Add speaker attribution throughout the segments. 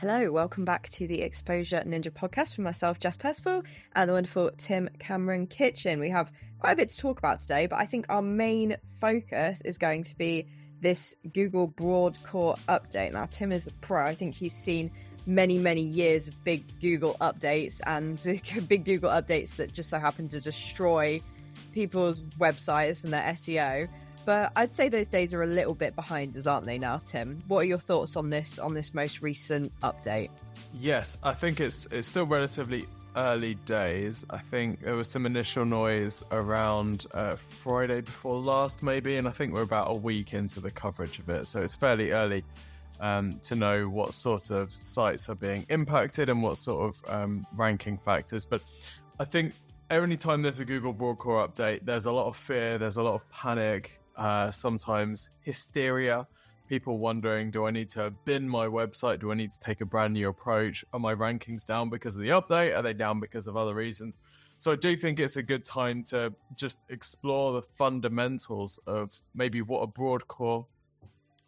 Speaker 1: Hello, welcome back to the Exposure Ninja podcast from myself, Jess Percival, and the wonderful Tim Cameron Kitchen. We have quite a bit to talk about today, but I think our main focus is going to be this Google Broad Core update. Now, Tim is a pro. I think he's seen many, many years of big Google updates and big Google updates that just so happen to destroy people's websites and their SEO. But I'd say those days are a little bit behind us, aren't they now, Tim? What are your thoughts on this on this most recent update?
Speaker 2: Yes, I think it's it's still relatively early days. I think there was some initial noise around uh, Friday before last, maybe, and I think we're about a week into the coverage of it. So it's fairly early um, to know what sort of sites are being impacted and what sort of um, ranking factors. But I think every time there's a Google Broad Core update, there's a lot of fear, there's a lot of panic, uh, sometimes hysteria. People wondering, do I need to bin my website? Do I need to take a brand new approach? Are my rankings down because of the update? Are they down because of other reasons? So I do think it's a good time to just explore the fundamentals of maybe what a broad core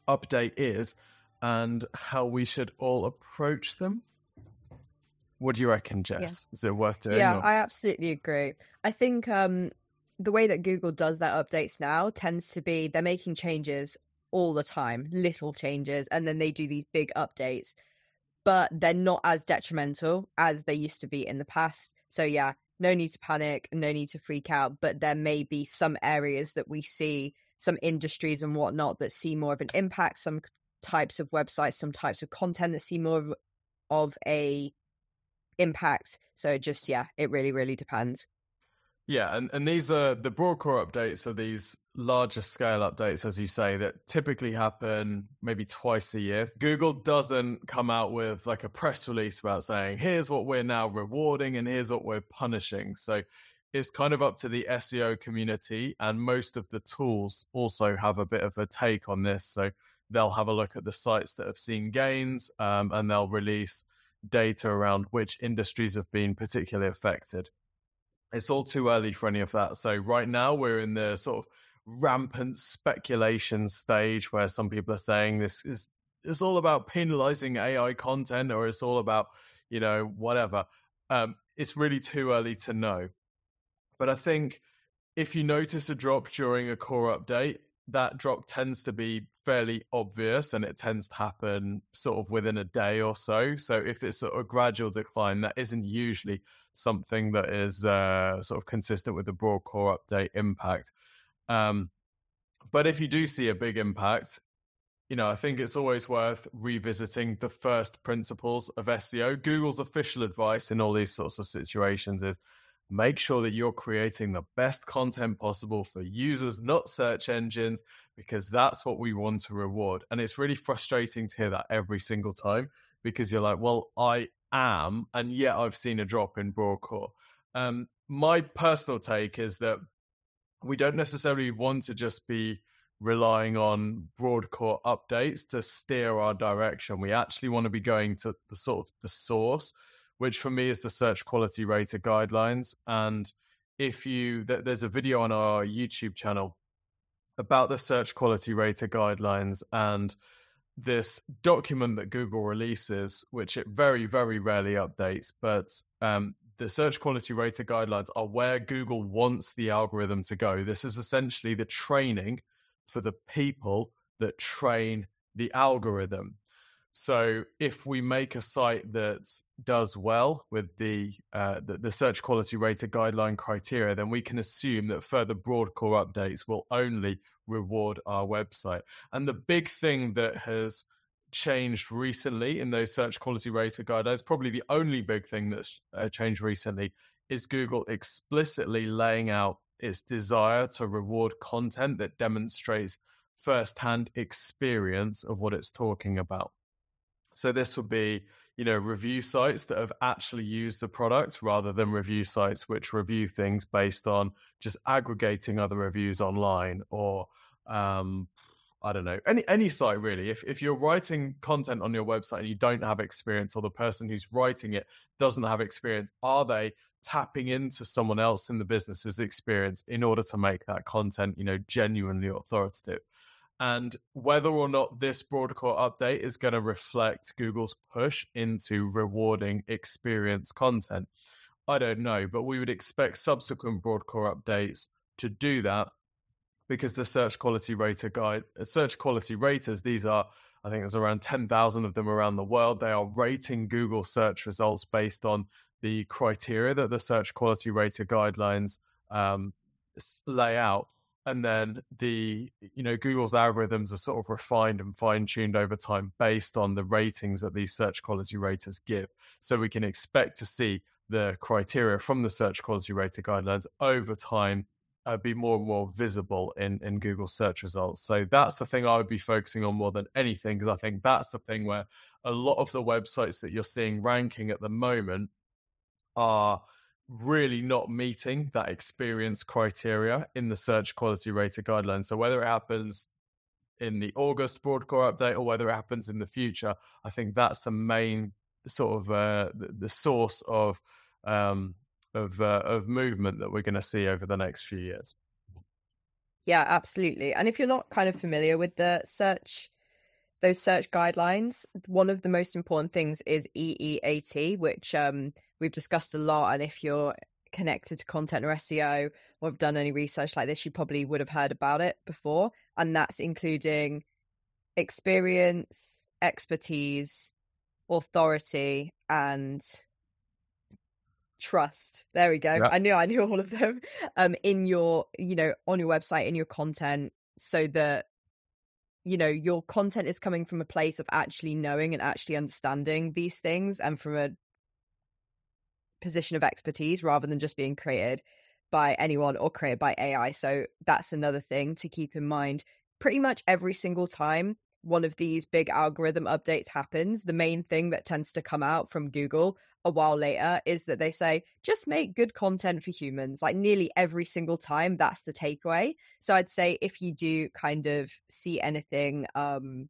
Speaker 2: update is and how we should all approach them. What do you reckon, Jess? Yeah. Is it worth doing?
Speaker 1: Yeah, or? I absolutely agree. I think um, the way that Google does their updates now tends to be they're making changes all the time, little changes, and then they do these big updates, but they're not as detrimental as they used to be in the past. So, yeah, no need to panic, no need to freak out, but there may be some areas that we see, some industries and whatnot that see more of an impact, some types of websites, some types of content that see more of, a impact. So, just, yeah, it really, really depends.
Speaker 2: Yeah, and, and these are the broad core updates are these larger scale updates, as you say, that typically happen maybe twice a year. Google doesn't come out with like a press release about saying, here's what we're now rewarding and here's what we're punishing. So it's kind of up to the SEO community, and most of the tools also have a bit of a take on this. So they'll have a look at the sites that have seen gains um, and they'll release data around which industries have been particularly affected it's all too early for any of that. So right now we're in the sort of rampant speculation stage where some people are saying this is it's all about penalizing AI content or it's all about you know whatever. Um, it's really too early to know. But I think if you notice a drop during a core update, that drop tends to be fairly obvious and it tends to happen sort of within a day or so. So if it's a gradual decline, that isn't usually something that is uh, sort of consistent with the broad core update impact. Um, but if you do see a big impact, you know, I think it's always worth revisiting the first principles of SEO. Google's official advice in all these sorts of situations is make sure that you're creating the best content possible for users, not search engines, because that's what we want to reward. And it's really frustrating to hear that every single time because you're like, well, I am, and yet I've seen a drop in broad core. Um, my personal take is that we don't necessarily want to just be relying on broad core updates to steer our direction. We actually want to be going to the sort of the source which for me is the search quality rater guidelines. And if you, th- there's a video on our YouTube channel about the search quality rater guidelines and this document that Google releases, which it very, very rarely updates, but um, the search quality rater guidelines are where Google wants the algorithm to go. This is essentially the training for the people that train the algorithm. So if we make a site that does well with the, uh, the, the search quality rater guideline criteria, then we can assume that further broad core updates will only reward our website. And the big thing that has changed recently in those search quality rater guidelines, probably the only big thing that's uh, changed recently, is Google explicitly laying out its desire to reward content that demonstrates firsthand experience of what it's talking about. So this would be, you know, review sites that have actually used the product rather than review sites which review things based on just aggregating other reviews online or um I don't know, any any site really. If if you're writing content on your website and you don't have experience or the person who's writing it doesn't have experience, are they tapping into someone else in the business's experience in order to make that content, you know, genuinely authoritative? And whether or not this Broad Core update is going to reflect Google's push into rewarding experience content, I don't know. But we would expect subsequent Broad Core updates to do that because the search quality rater guide, uh, search quality raters, these are, I think there's around 10,000 of them around the world. They are rating Google search results based on the criteria that the search quality rater guidelines um, lay out. And then the, you know, Google's algorithms are sort of refined and fine tuned over time based on the ratings that these search quality raters give. So we can expect to see the criteria from the search quality rater guidelines over time uh, be more and more visible in in Google search results. So that's the thing I would be focusing on more than anything because I think that's the thing where a lot of the websites that you're seeing ranking at the moment are really not meeting that experience criteria in the search quality rater guidelines. So whether it happens in the August Broad Core update or whether it happens in the future, I think that's the main sort of uh, the, source of um, of uh, of movement that we're going to see over the next few years.
Speaker 1: Yeah, absolutely. And if you're not kind of familiar with the search those search guidelines, one of the most important things is EEAT, which um, we've discussed a lot. And if you're connected to content or SEO or have done any research like this, you probably would have heard about it before. And that's including experience, expertise, authority, and trust. There we go. I knew I knew all of them. Um, in your, you know, on your website, in your content, so that you know your content is coming from a place of actually knowing and actually understanding these things and from a position of expertise rather than just being created by anyone or created by AI. So that's another thing to keep in mind. Pretty much every single time one of these big algorithm updates happens, the main thing that tends to come out from Google a while later is that they say, just make good content for humans. Like nearly every single time, that's the takeaway. So I'd say if you do kind of see anything, um,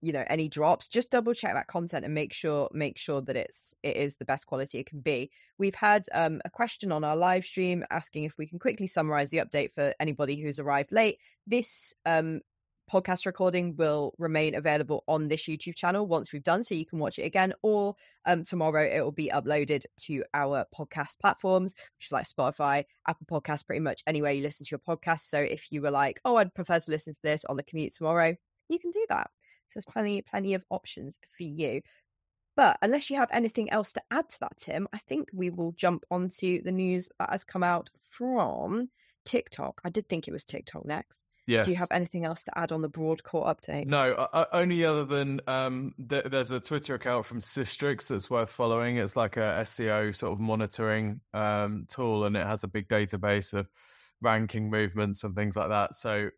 Speaker 1: you know, any drops, just double check that content and make sure make sure that it's it is the best quality it can be. We've had um, a question on our live stream asking if we can quickly summarize the update for anybody who's arrived late. This um, podcast recording will remain available on this YouTube channel once we've done, so you can watch it again. Or um, tomorrow it will be uploaded to our podcast platforms, which is like Spotify, Apple podcast pretty much anywhere you listen to your podcast. So if you were like, oh, I'd prefer to listen to this on the commute tomorrow, you can do that. So there's plenty, plenty of options for you. But unless you have anything else to add to that, Tim, I think we will jump onto the news that has come out from TikTok. I did think it was TikTok next.
Speaker 2: Yes.
Speaker 1: Do you have anything else to add on the Broad Core update?
Speaker 2: No, uh, only other than um, th- there's a Twitter account from Sistrix that's worth following. It's like a SEO sort of monitoring um, tool, and it has a big database of ranking movements and things like that. So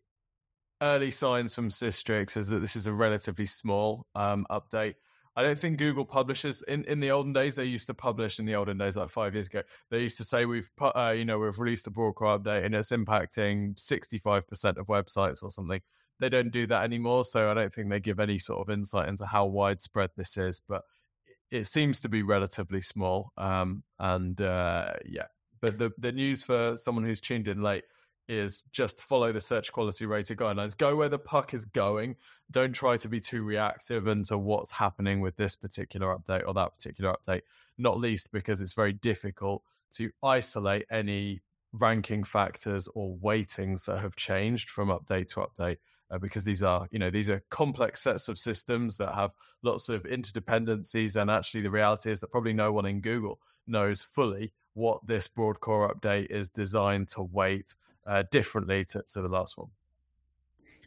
Speaker 2: early signs from Sistrix is that this is a relatively small um, update. I don't think Google publishes in, in the olden days. They used to publish in the olden days, like five years ago. They used to say we've put, uh, you know, we've released a Broad Core update and it's impacting sixty five percent of websites or something. They don't do that anymore, so I don't think they give any sort of insight into how widespread this is. But it seems to be relatively small. Um, and uh, yeah, but the the news for someone who's tuned in late is just follow the search quality rater guidelines. Go where the puck is going. Don't try to be too reactive into what's happening with this particular update or that particular update, not least because it's very difficult to isolate any ranking factors or weightings that have changed from update to update. Uh, because these are, you know, these are complex sets of systems that have lots of interdependencies, and actually, the reality is that probably no one in Google knows fully what this Broad Core update is designed to weight uh, differently to, to the last one.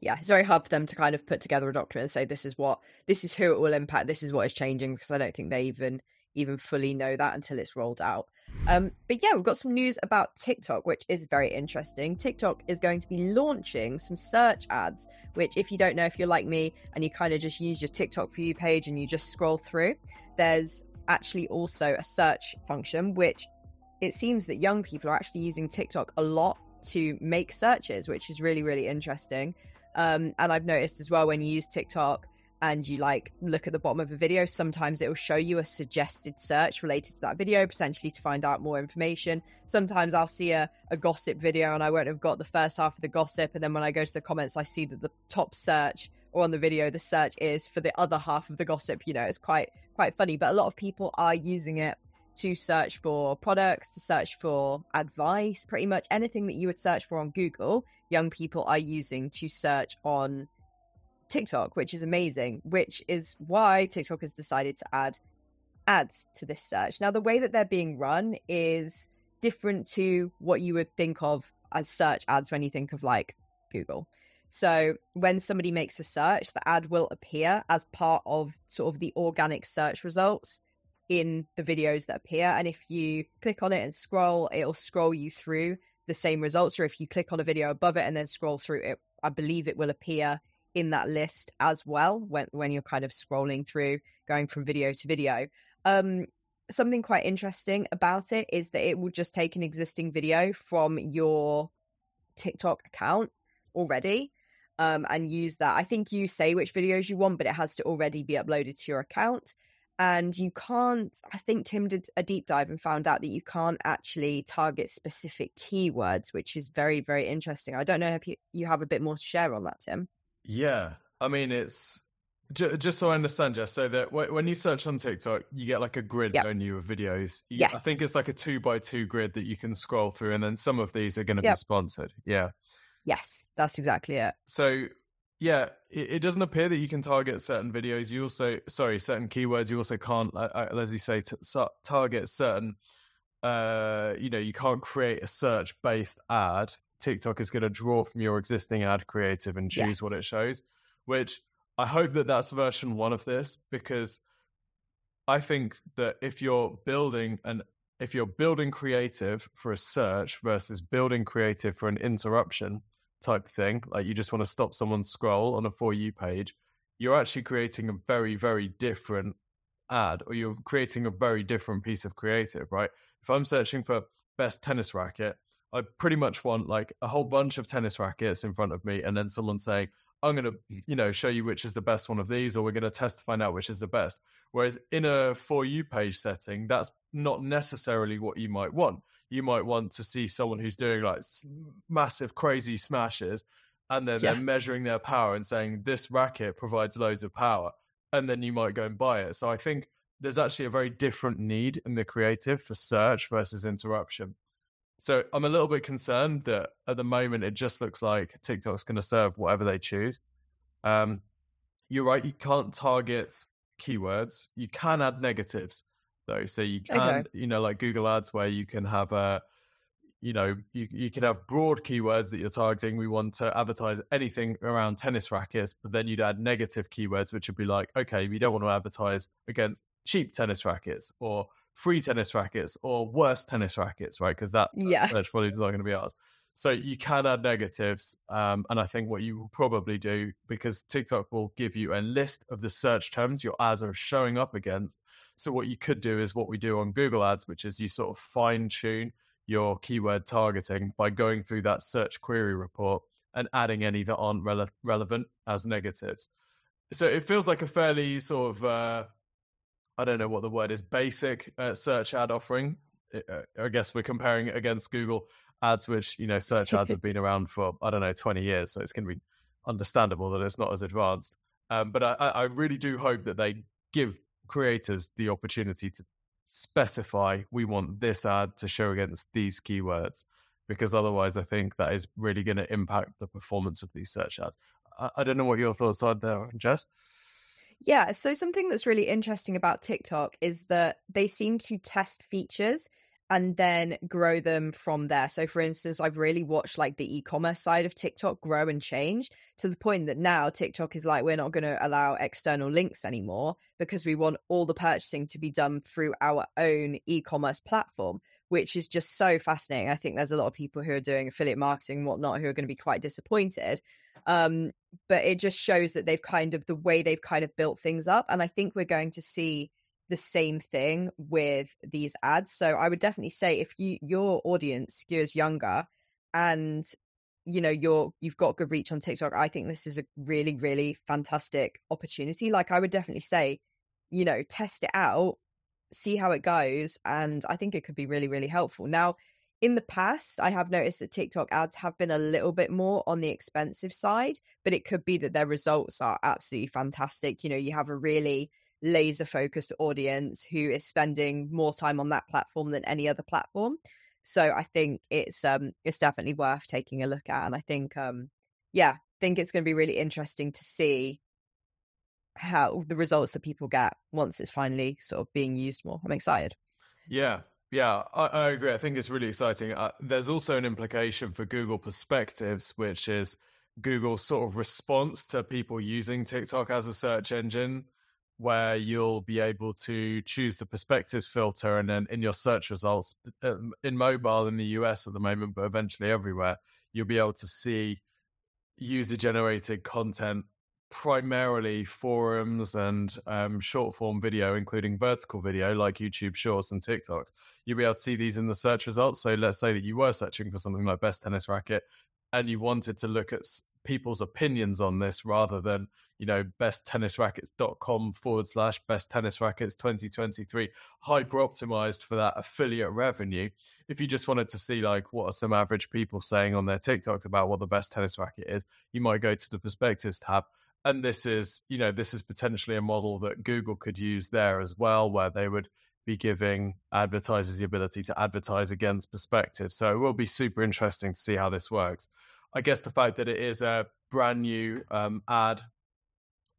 Speaker 1: Yeah, it's very hard for them to kind of put together a document and say this is what this is who it will impact, this is what is changing because I don't think they even even fully know that until it's rolled out. Um, but yeah, we've got some news about TikTok, which is very interesting. TikTok is going to be launching some search ads, which, if you don't know, if you're like me and you kind of just use your TikTok for you page and you just scroll through, there's actually also a search function, which it seems that young people are actually using TikTok a lot to make searches, which is really, really interesting. Um, and I've noticed as well when you use TikTok and you like look at the bottom of a video, sometimes it will show you a suggested search related to that video, potentially to find out more information. Sometimes I'll see a, a gossip video and I won't have got the first half of the gossip. And then when I go to the comments, I see that the top search or on the video, the search is for the other half of the gossip. You know, it's quite quite funny. But a lot of people are using it to search for products, to search for advice, pretty much anything that you would search for on Google, young people are using to search on TikTok, which is amazing, which is why TikTok has decided to add ads to this search. Now, the way that they're being run is different to what you would think of as search ads when you think of like Google. So, when somebody makes a search, the ad will appear as part of sort of the organic search results in the videos that appear. And if you click on it and scroll, it'll scroll you through the same results. Or if you click on a video above it and then scroll through it, I believe it will appear in that list as well when when you're kind of scrolling through going from video to video um something quite interesting about it is that it will just take an existing video from your TikTok account already um, and use that. I think you say which videos you want, but it has to already be uploaded to your account. And you can't, I think Tim did a deep dive and found out that you can't actually target specific keywords, which is very, very interesting. I don't know if you, you have a bit more to share on that, Tim.
Speaker 2: Yeah, I mean it's j- just so I understand, Jess. So that w- when you search on TikTok, you get like a grid, yep. don't you, of videos? You,
Speaker 1: yes.
Speaker 2: I think it's like a two by two grid that you can scroll through, and then some of these are going to yep. be sponsored. Yeah.
Speaker 1: Yes, that's exactly it.
Speaker 2: So yeah, it, it, doesn't appear that you can target certain videos. You also, sorry, certain keywords. You also can't, as you say, t- target certain. Uh, you know, you can't create a search based ad TikTok is going to draw from your existing ad creative and choose yes. what it shows, which I hope that that's version one of this because I think that if you're building an if you're building creative for a search versus building creative for an interruption type thing, like you just want to stop someone's scroll on a for you page, you're actually creating a very, very different ad or you're creating a very different piece of creative, right? If I'm searching for best tennis racket, I pretty much want like a whole bunch of tennis rackets in front of me, and then someone saying, "I'm going to, you know, show you which is the best one of these, or we're going to test to find out which is the best." Whereas in a for you page setting, that's not necessarily what you might want. You might want to see someone who's doing like massive, crazy smashes, and then yeah. they're measuring their power and saying this racket provides loads of power, and then you might go and buy it. So I think there's actually a very different need in the creative for search versus interruption. So I'm a little bit concerned that at the moment it just looks like TikTok's going to serve whatever they choose. Um, you're right, you can't target keywords. You can add negatives though, so you can, okay. you know, like Google Ads, where you can have a, you know, you you can have broad keywords that you're targeting. We want to advertise anything around tennis rackets, but then you'd add negative keywords, which would be like, okay, we don't want to advertise against cheap tennis rackets or free tennis rackets or worse tennis rackets, right? Because that
Speaker 1: yeah.
Speaker 2: search volume is not going to be ours. So you can add negatives, um, and I think what you will probably do because TikTok will give you a list of the search terms your ads are showing up against. So what you could do is what we do on Google Ads, which is you sort of fine tune your keyword targeting by going through that search query report and adding any that aren't rele- relevant as negatives. So it feels like a fairly sort of uh, I don't know what the word is, basic uh, search ad offering. Uh, I guess we're comparing it against Google ads, which, you know, search ads have been around for, I don't know, 20 years. So it's going to be understandable that it's not as advanced. Um, but I, I really do hope that they give creators the opportunity to specify we want this ad to show against these keywords because otherwise I think that is really going to impact the performance of these search ads. I, I don't know what your thoughts are there, Jess.
Speaker 1: Yeah, so something that's really interesting about TikTok is that they seem to test features and then grow them from there. So, for instance, I've really watched like the e commerce side of TikTok grow and change to the point that now TikTok is like, we're not going to allow external links anymore because we want all the purchasing to be done through our own e commerce platform, which is just so fascinating. I think there's a lot of people who are doing affiliate marketing and whatnot who are going to be quite disappointed. Um, but it just shows that they've kind of the way they've kind of built things up. And I think we're going to see the same thing with these ads. So I would definitely say if you your audience skews younger and you know you're you've got good reach on TikTok, I think this is a really really fantastic opportunity. Like I would definitely say, you know, test it out, see how it goes, and I think it could be really really helpful. Now, in the past, I have noticed that TikTok ads have been a little bit more on the expensive side, but it could be that their results are absolutely fantastic. You know, you have a really laser focused audience who is spending more time on that platform than any other platform. So I think it's um it's definitely worth taking a look at and I think um yeah, think it's going to be really interesting to see how the results that people get once it's finally sort of being used more. I'm excited.
Speaker 2: Yeah, yeah, I, I, agree. I think it's really exciting. Uh, there's also an implication for Google Perspectives, which is Google's sort of response to people using TikTok as a search engine where you'll be able to choose the perspectives filter and then in your search results um, in mobile in the US at the moment, but eventually everywhere, you'll be able to see user generated content, primarily forums and um, short form video, including vertical video like YouTube Shorts and TikToks. You'll be able to see these in the search results. So let's say that you were searching for something like best tennis racket and you wanted to look at people's opinions on this rather than you know besttennisrackets.com forward slash best tennis rackets 2023 hyper optimized for that affiliate revenue. If you just wanted to see like what are some average people saying on their tiktoks about what the best tennis racket is you might go to the perspectives tab. And this is you know this is potentially a model that google could use there as well where they would be giving advertisers the ability to advertise against perspective. So it will be super interesting to see how this works. I guess the fact that it is a brand new um, ad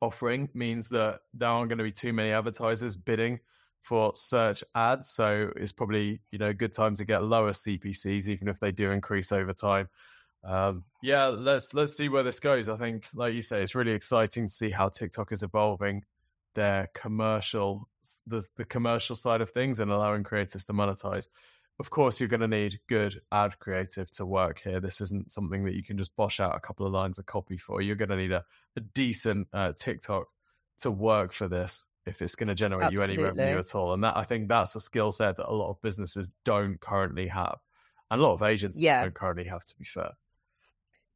Speaker 2: offering means that there aren't going to be too many advertisers bidding for search ads. So it's probably you know a good time to get lower CPCs, even if they do increase over time. Um, yeah, let's let's see where this goes. I think, like you say, it's really exciting to see how TikTok is evolving their commercial the the commercial side of things and allowing creators to monetize of course you're going to need good ad creative to work here this isn't something that you can just bosh out a couple of lines of copy for you're going to need a, a decent uh, tiktok to work for this if it's going to generate Absolutely. you any revenue at all and that i think that's a skill set that a lot of businesses don't currently have and a lot of agents yeah. don't currently have to be fair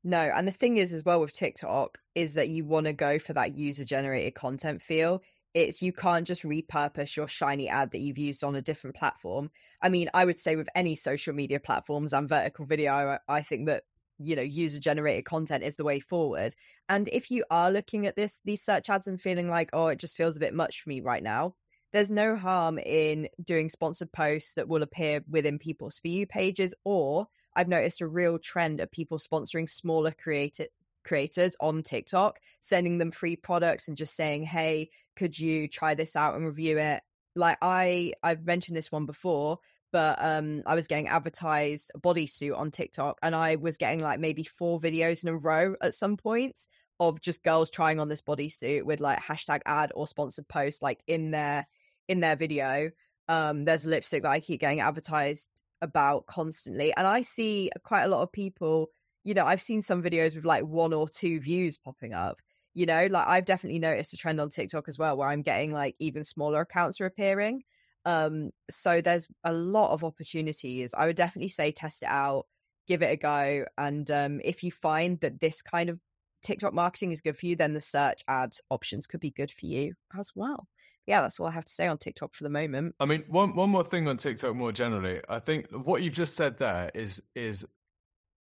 Speaker 1: no, and the thing is as well with TikTok is that you want to go for that user generated content feel it's you can't just repurpose your shiny ad that you've used on a different platform. I mean, I would say with any social media platforms and vertical video, I think that you know user generated content is the way forward. And if you are looking at this these search ads and feeling like oh it just feels a bit much for me right now, there's no harm in doing sponsored posts that will appear within people's for you pages or I've noticed a real trend of people sponsoring smaller creative creators on TikTok, sending them free products and just saying, "Hey, could you try this out and review it?" Like I I've mentioned this one before, but um I was getting advertised a bodysuit on TikTok and I was getting like maybe four videos in a row at some points of just girls trying on this bodysuit with like hashtag ad or sponsored post like in their in their video. Um there's a lipstick that I keep getting advertised about constantly and I see quite a lot of people you know, I've seen some videos with like one or two views popping up. You know, like I've definitely noticed a trend on TikTok as well where I'm getting like even smaller accounts are appearing. Um, so there's a lot of opportunities. I would definitely say test it out, give it a go. And um, if you find that this kind of TikTok marketing is good for you, then the search ads options could be good for you as well. Yeah, that's all I have to say on TikTok for the moment.
Speaker 2: I mean, one one more thing on TikTok more generally. I think what you've just said there is is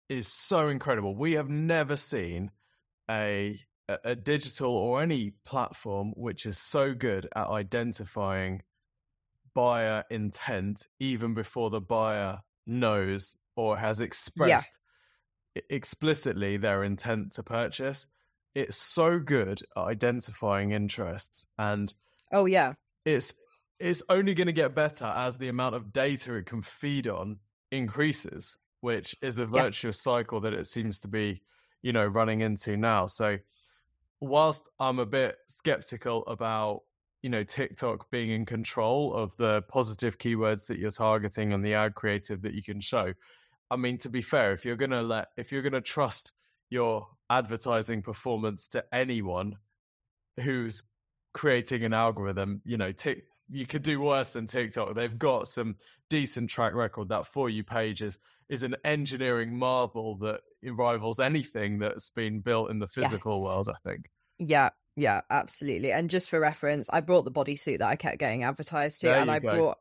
Speaker 2: is so incredible. We have never seen a a digital or any platform which is so good at identifying buyer intent even before the buyer knows or has expressed yeah. explicitly their intent to purchase. It's so good at identifying interests and
Speaker 1: oh yeah.
Speaker 2: It's it's only going to get better as the amount of data it can feed on increases which is a virtuous yeah. cycle that it seems to be, you know, running into now. So, whilst I'm a bit skeptical about, you know, TikTok being in control of the positive keywords that you're targeting and the ad creative that you can show, I mean, to be fair, if you're gonna let, if you're gonna trust your advertising performance to anyone who's creating an algorithm, you know, you could do worse than TikTok. They've got some decent track record. That for you page is, is an engineering marvel that rivals anything that's been built in the physical
Speaker 1: Yes.
Speaker 2: world. I think.
Speaker 1: Yeah, yeah, absolutely. And just for reference, I brought the bodysuit that I kept getting advertised to,
Speaker 2: There
Speaker 1: and I
Speaker 2: go.
Speaker 1: brought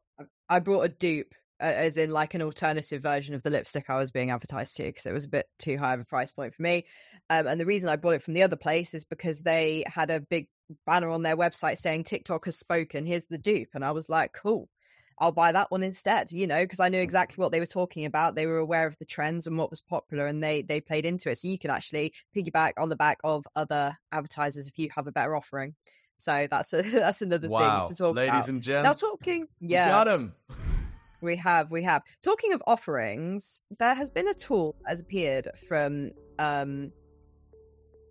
Speaker 1: I brought a dupe, uh, as in like an alternative version of the lipstick I was being advertised to, because it was a bit too high of a price point for me. Um, and the reason I bought it from the other place is because they had a big banner on their website saying TikTok has spoken. Here's the dupe, and I was like, cool. I'll buy that one instead, you know, because I knew exactly what they were talking about. They were aware of the trends and what was popular, and they they played into it. So you can actually piggyback on the back of other advertisers if you have a better offering. So that's a, that's another
Speaker 2: Wow,
Speaker 1: thing to talk
Speaker 2: ladies
Speaker 1: about.
Speaker 2: and
Speaker 1: now,
Speaker 2: gents,
Speaker 1: talking,
Speaker 2: we
Speaker 1: yeah,
Speaker 2: got him.
Speaker 1: we have, we have. Talking of offerings, there has been a tool that has appeared from, um,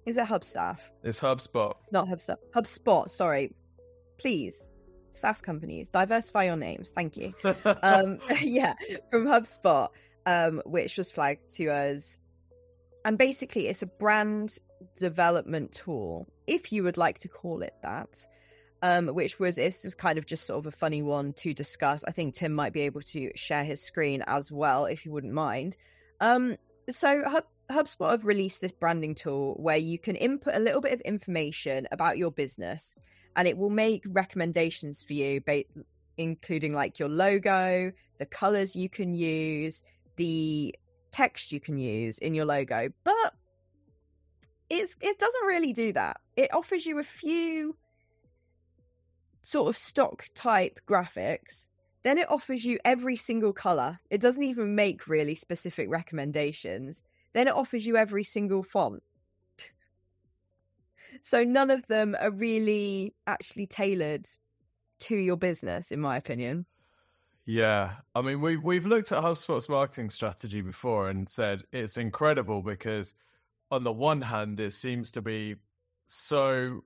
Speaker 1: is it Hubstaff?
Speaker 2: It's HubSpot.
Speaker 1: Not Hubstaff. HubSpot. Sorry, please, SaaS companies, diversify your names. Thank you. um yeah from hubspot um which was flagged to us and basically it's a brand development tool if you would like to call it that um which was it's just kind of just sort of a funny one to discuss i think tim might be able to share his screen as well if you wouldn't mind um so Hub, hubspot have released this branding tool where you can input a little bit of information about your business and it will make recommendations for you including like your logo, the colors you can use, the text you can use in your logo. But it's it doesn't really do that. It offers you a few sort of stock type graphics. Then it offers you every single color. It doesn't even make really specific recommendations. Then it offers you every single font. So none of them are really actually tailored to your business, in my opinion.
Speaker 2: Yeah, I mean we we've looked at HubSpot's marketing strategy before and said it's incredible because on the one hand it seems to be so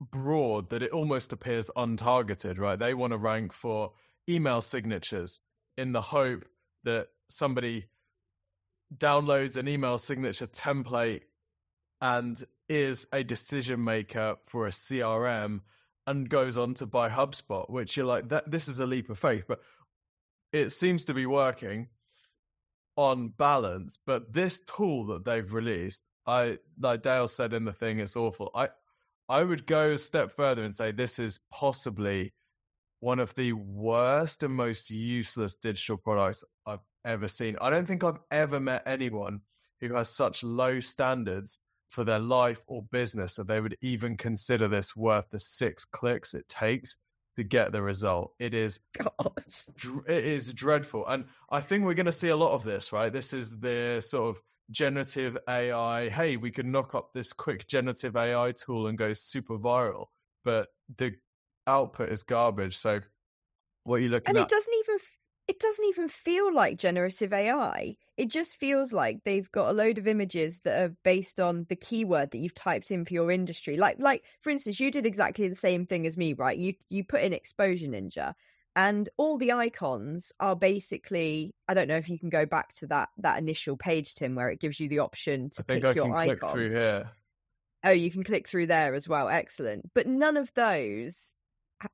Speaker 2: broad that it almost appears untargeted, right? They want to rank for email signatures in the hope that somebody downloads an email signature template and is a decision maker for a CRM and goes on to buy HubSpot, which you're like, that this is a leap of faith, but it seems to be working on balance. But this tool that they've released, I like Dale said in the thing, it's awful. I I would go a step further and say this is possibly one of the worst and most useless digital products I've ever seen. I don't think I've ever met anyone who has such low standards for their life or business that they would even consider this worth the six clicks it takes to get the result. It is dr- it is dreadful. And i think we're going to see a lot of this right? This is the sort of generative ai hey we could knock up this quick generative ai tool and go super viral but the output is garbage. So what are you looking
Speaker 1: And
Speaker 2: at?
Speaker 1: And it doesn't even it doesn't even feel like generative AI. It just feels like they've got a load of images that are based on the keyword that you've typed in for your industry. Like like for instance, you did exactly the same thing as me, right? You you put in exposure ninja and all the icons are basically I don't know if you can go back to that that initial page Tim where it gives you the option to
Speaker 2: i think
Speaker 1: pick
Speaker 2: i
Speaker 1: your
Speaker 2: can
Speaker 1: icon.
Speaker 2: click through here
Speaker 1: Oh, you can click through there as well. Excellent. But none of those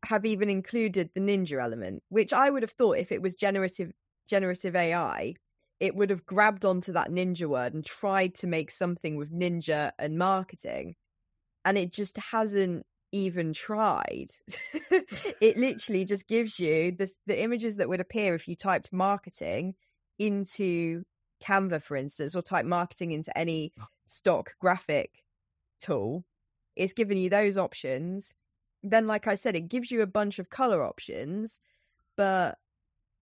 Speaker 1: have even included the ninja element, which I would have thought if it was generative generative AI, it would have grabbed onto that ninja word and tried to make something with ninja and marketing. And it just hasn't even tried. it literally just gives you this the images that would appear if you typed marketing into Canva, for instance, or type marketing into any stock graphic tool. It's giving you those options. Then, like I said, it gives you a bunch of color options, but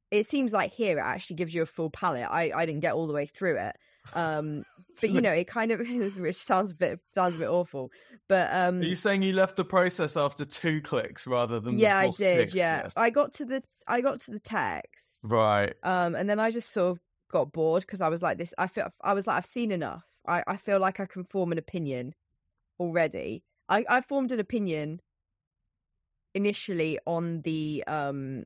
Speaker 1: it seems like here it actually gives you a full palette. I, I didn't get all the way through it. Um, but you know, it kind of which sounds a bit sounds a bit awful. But um
Speaker 2: are you saying you left the process after two clicks rather than the
Speaker 1: yeah, I did. Yeah.
Speaker 2: clicks?
Speaker 1: I got to the I got to the text.
Speaker 2: right
Speaker 1: Um, and then I just sort of got bored because I was like, this. I feel I was like, I've seen enough. I, I feel like I can form an opinion already. I, I formed an opinion initially on the um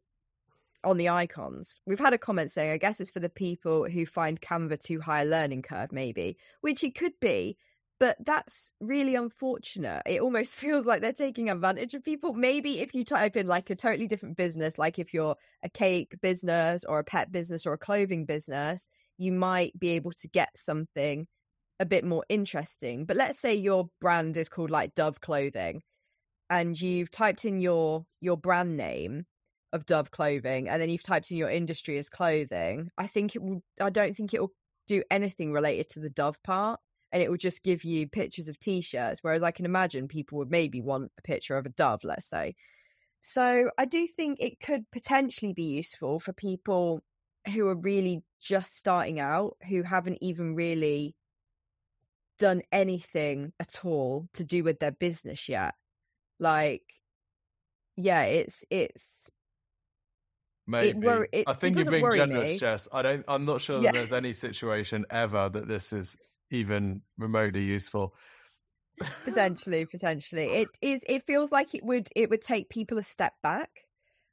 Speaker 1: on the icons. We've had a comment saying, I guess it's for the people who find Canva too high a learning curve, maybe, which it could be. but that's really unfortunate. It almost feels like they're taking advantage of people. Maybe if you type in like a totally different business, like if you're a cake business or a pet business or a clothing business, you might be able to get something a bit more interesting. But let's say your brand is called like Dove Clothing and you've typed in your your brand name of Dove Clothing and then you've typed in your industry as clothing. I think it will I don't think it will do anything related to the Dove part and it will just give you pictures of t-shirts whereas I can imagine people would maybe want a picture of a dove, let's say. So I do think it could potentially be useful for people who are really just starting out, who haven't even really done anything at all to do with their business yet. Like, yeah, it's it's.
Speaker 2: Maybe
Speaker 1: It wor- it-
Speaker 2: I think you're being generous,
Speaker 1: me.
Speaker 2: Jess. I don't. I'm not sure
Speaker 1: Yeah.
Speaker 2: that there's any situation ever that this is even remotely useful.
Speaker 1: potentially potentially it is it feels like it would it would take people a step back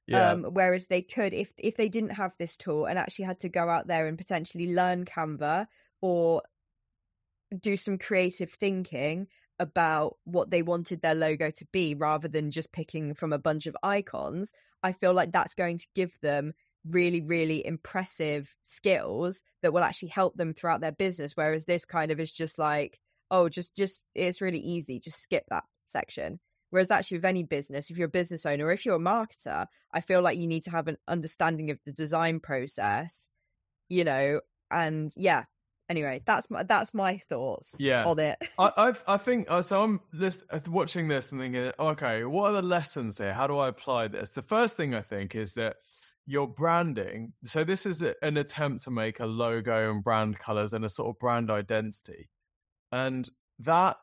Speaker 2: yeah,
Speaker 1: um whereas they could if if they didn't have this tool and actually had to go out there and potentially learn canva or do some creative thinking about what they wanted their logo to be rather than just picking from a bunch of icons i feel like that's going to give them really really impressive skills that will actually help them throughout their business whereas this kind of is just like oh just just it's really easy just skip that section. Whereas actually with any business if you're a business owner if you're a marketer i feel like you need to have an understanding of the design process you know and yeah anyway that's my that's my thoughts
Speaker 2: Yeah.
Speaker 1: on it
Speaker 2: I, I've, I think uh, so. I'm this, uh, watching this and thinking, okay, what are the lessons here? How do I apply this? The first thing I think is that your branding. So this is a, an attempt to make a logo and brand colors and a sort of brand identity, and that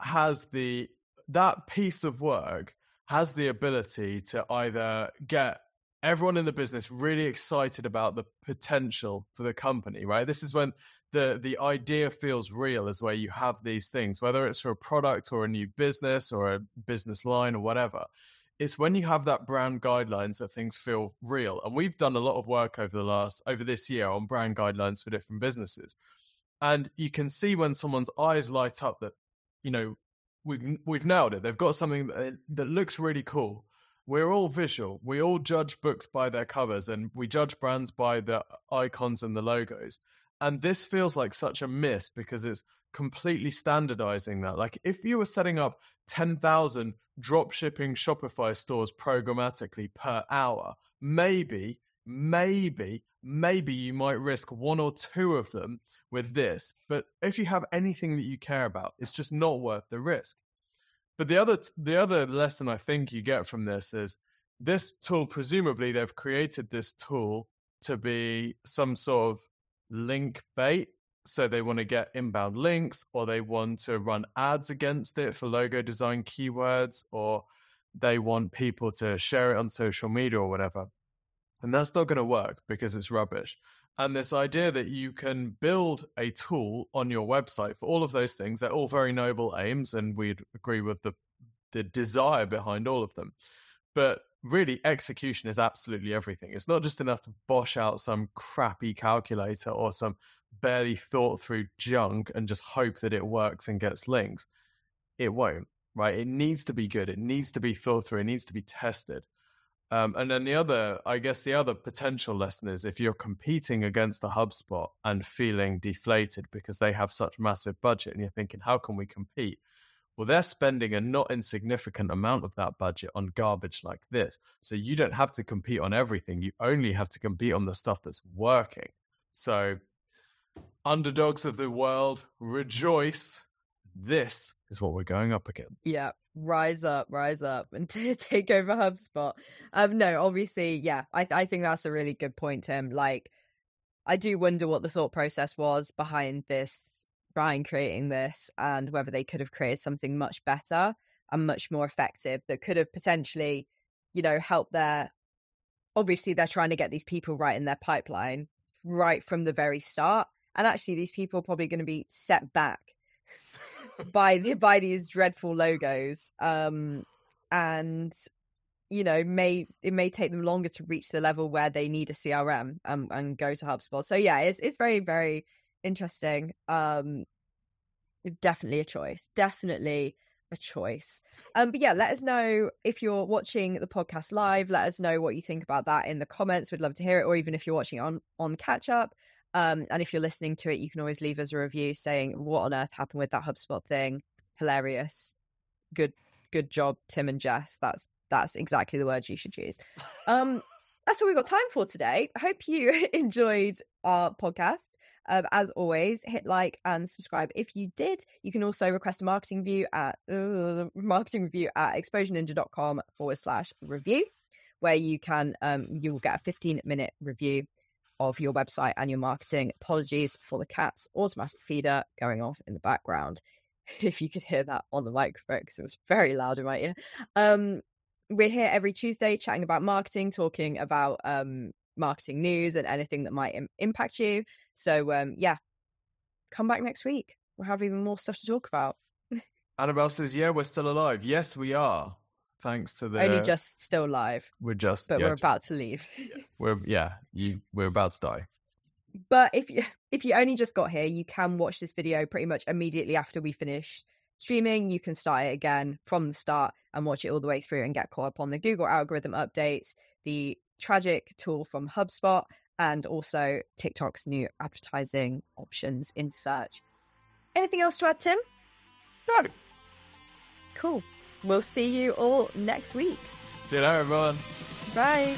Speaker 2: has the that piece of work has the ability to either get everyone in the business really excited about the potential for the company right this is when the the idea feels real is where you have these things whether it's for a product or a new business or a business line or whatever. It's when you have that brand guidelines that things feel real and we've done a lot of work over the last over this year on brand guidelines for different businesses. And you can see when someone's eyes light up that you know we've we've nailed it. They've got something that, eh, that looks really cool. We're all visual. We all judge books by their covers and we judge brands by the icons and the logos and this feels like such a miss because it's completely standardizing that. Like if you were setting up 10,000 drop shipping Shopify stores programmatically per hour, maybe, maybe, maybe you might risk one or two of them with this. But if you have anything that you care about, it's just not worth the risk. But the other the other lesson I think you get from this is this tool presumably they've created this tool to be some sort of link bait. So they want to get inbound links or they want to run ads against it for logo design keywords or they want people to share it on social media or whatever. And that's not going to work because it's rubbish. And this idea that you can build a tool on your website for all of those things, they're all very noble aims, and we'd agree with the the desire behind all of them. But really, execution is absolutely everything. It's not just enough to bosh out some crappy calculator or some barely thought through junk and just hope that it works and gets links. It won't, right? It needs to be good. It needs to be thought through. It needs to be tested. Um, and then the other, I guess, the other potential lesson is if you're competing against the HubSpot and feeling deflated because they have such massive budget, and you're thinking, how can we compete? Well, they're spending a not insignificant amount of that budget on garbage like this. So you don't have to compete on everything. You only have to compete on the stuff that's working. So, underdogs of the world, rejoice. This is what we're going up against.
Speaker 1: Yeah, rise up, rise up, and to take over HubSpot. Um, no, obviously, yeah, I I think that's a really good point, Tim. Like, I do wonder what the thought process was behind this, behind creating this, and whether they could have created something much better and much more effective that could have potentially, you know, helped their. Obviously, they're trying to get these people right in their pipeline right from the very start, and actually, these people are probably going to be set back by the, by these dreadful logos um and you know may it may take them longer to reach the level where they need a crm um, and go to hubspot so yeah it's it's very very interesting um definitely a choice. Definitely a choice. Um, but yeah, let us know if you're watching the podcast live. Let us know what you think about that in the comments. We'd love to hear it, or even if you're watching it on on catch up. Um, and if you're listening to it, you can always leave us a review saying what on earth happened with that HubSpot thing. Hilarious. Good good job, Tim and Jess. That's that's exactly the words you should use. Um, that's all we've got time for today. I hope you enjoyed our podcast. Um, as always, hit like and subscribe if you did. You can also request a marketing review at uh, marketing review at exposureninja.com forward slash review, where you can um, you will get a 15 minute review of your website and your marketing. Apologies for the cat's automatic feeder going off in the background. If you could hear that on the microphone, because it was very loud in my ear. Um, we're here every Tuesday chatting about marketing, talking about um, marketing news and anything that might Im- impact you. So, um, yeah, come back next week. We'll have even more stuff to talk about.
Speaker 2: Annabelle says, "Yeah, we're still alive. Yes, we are. Thanks to the
Speaker 1: only just still alive.
Speaker 2: We're just,
Speaker 1: but
Speaker 2: yeah,
Speaker 1: we're about to leave.
Speaker 2: we're yeah, you we're about to die.
Speaker 1: But if you if you only just got here, you can watch this video pretty much immediately after we finish streaming. You can start it again from the start and watch it all the way through and get caught up on the Google algorithm updates, the tragic tool from HubSpot, and also TikTok's new advertising options in search. Anything else to add, Tim?
Speaker 2: No.
Speaker 1: Cool. We'll see you all next week.
Speaker 2: See you later, everyone.
Speaker 1: Bye.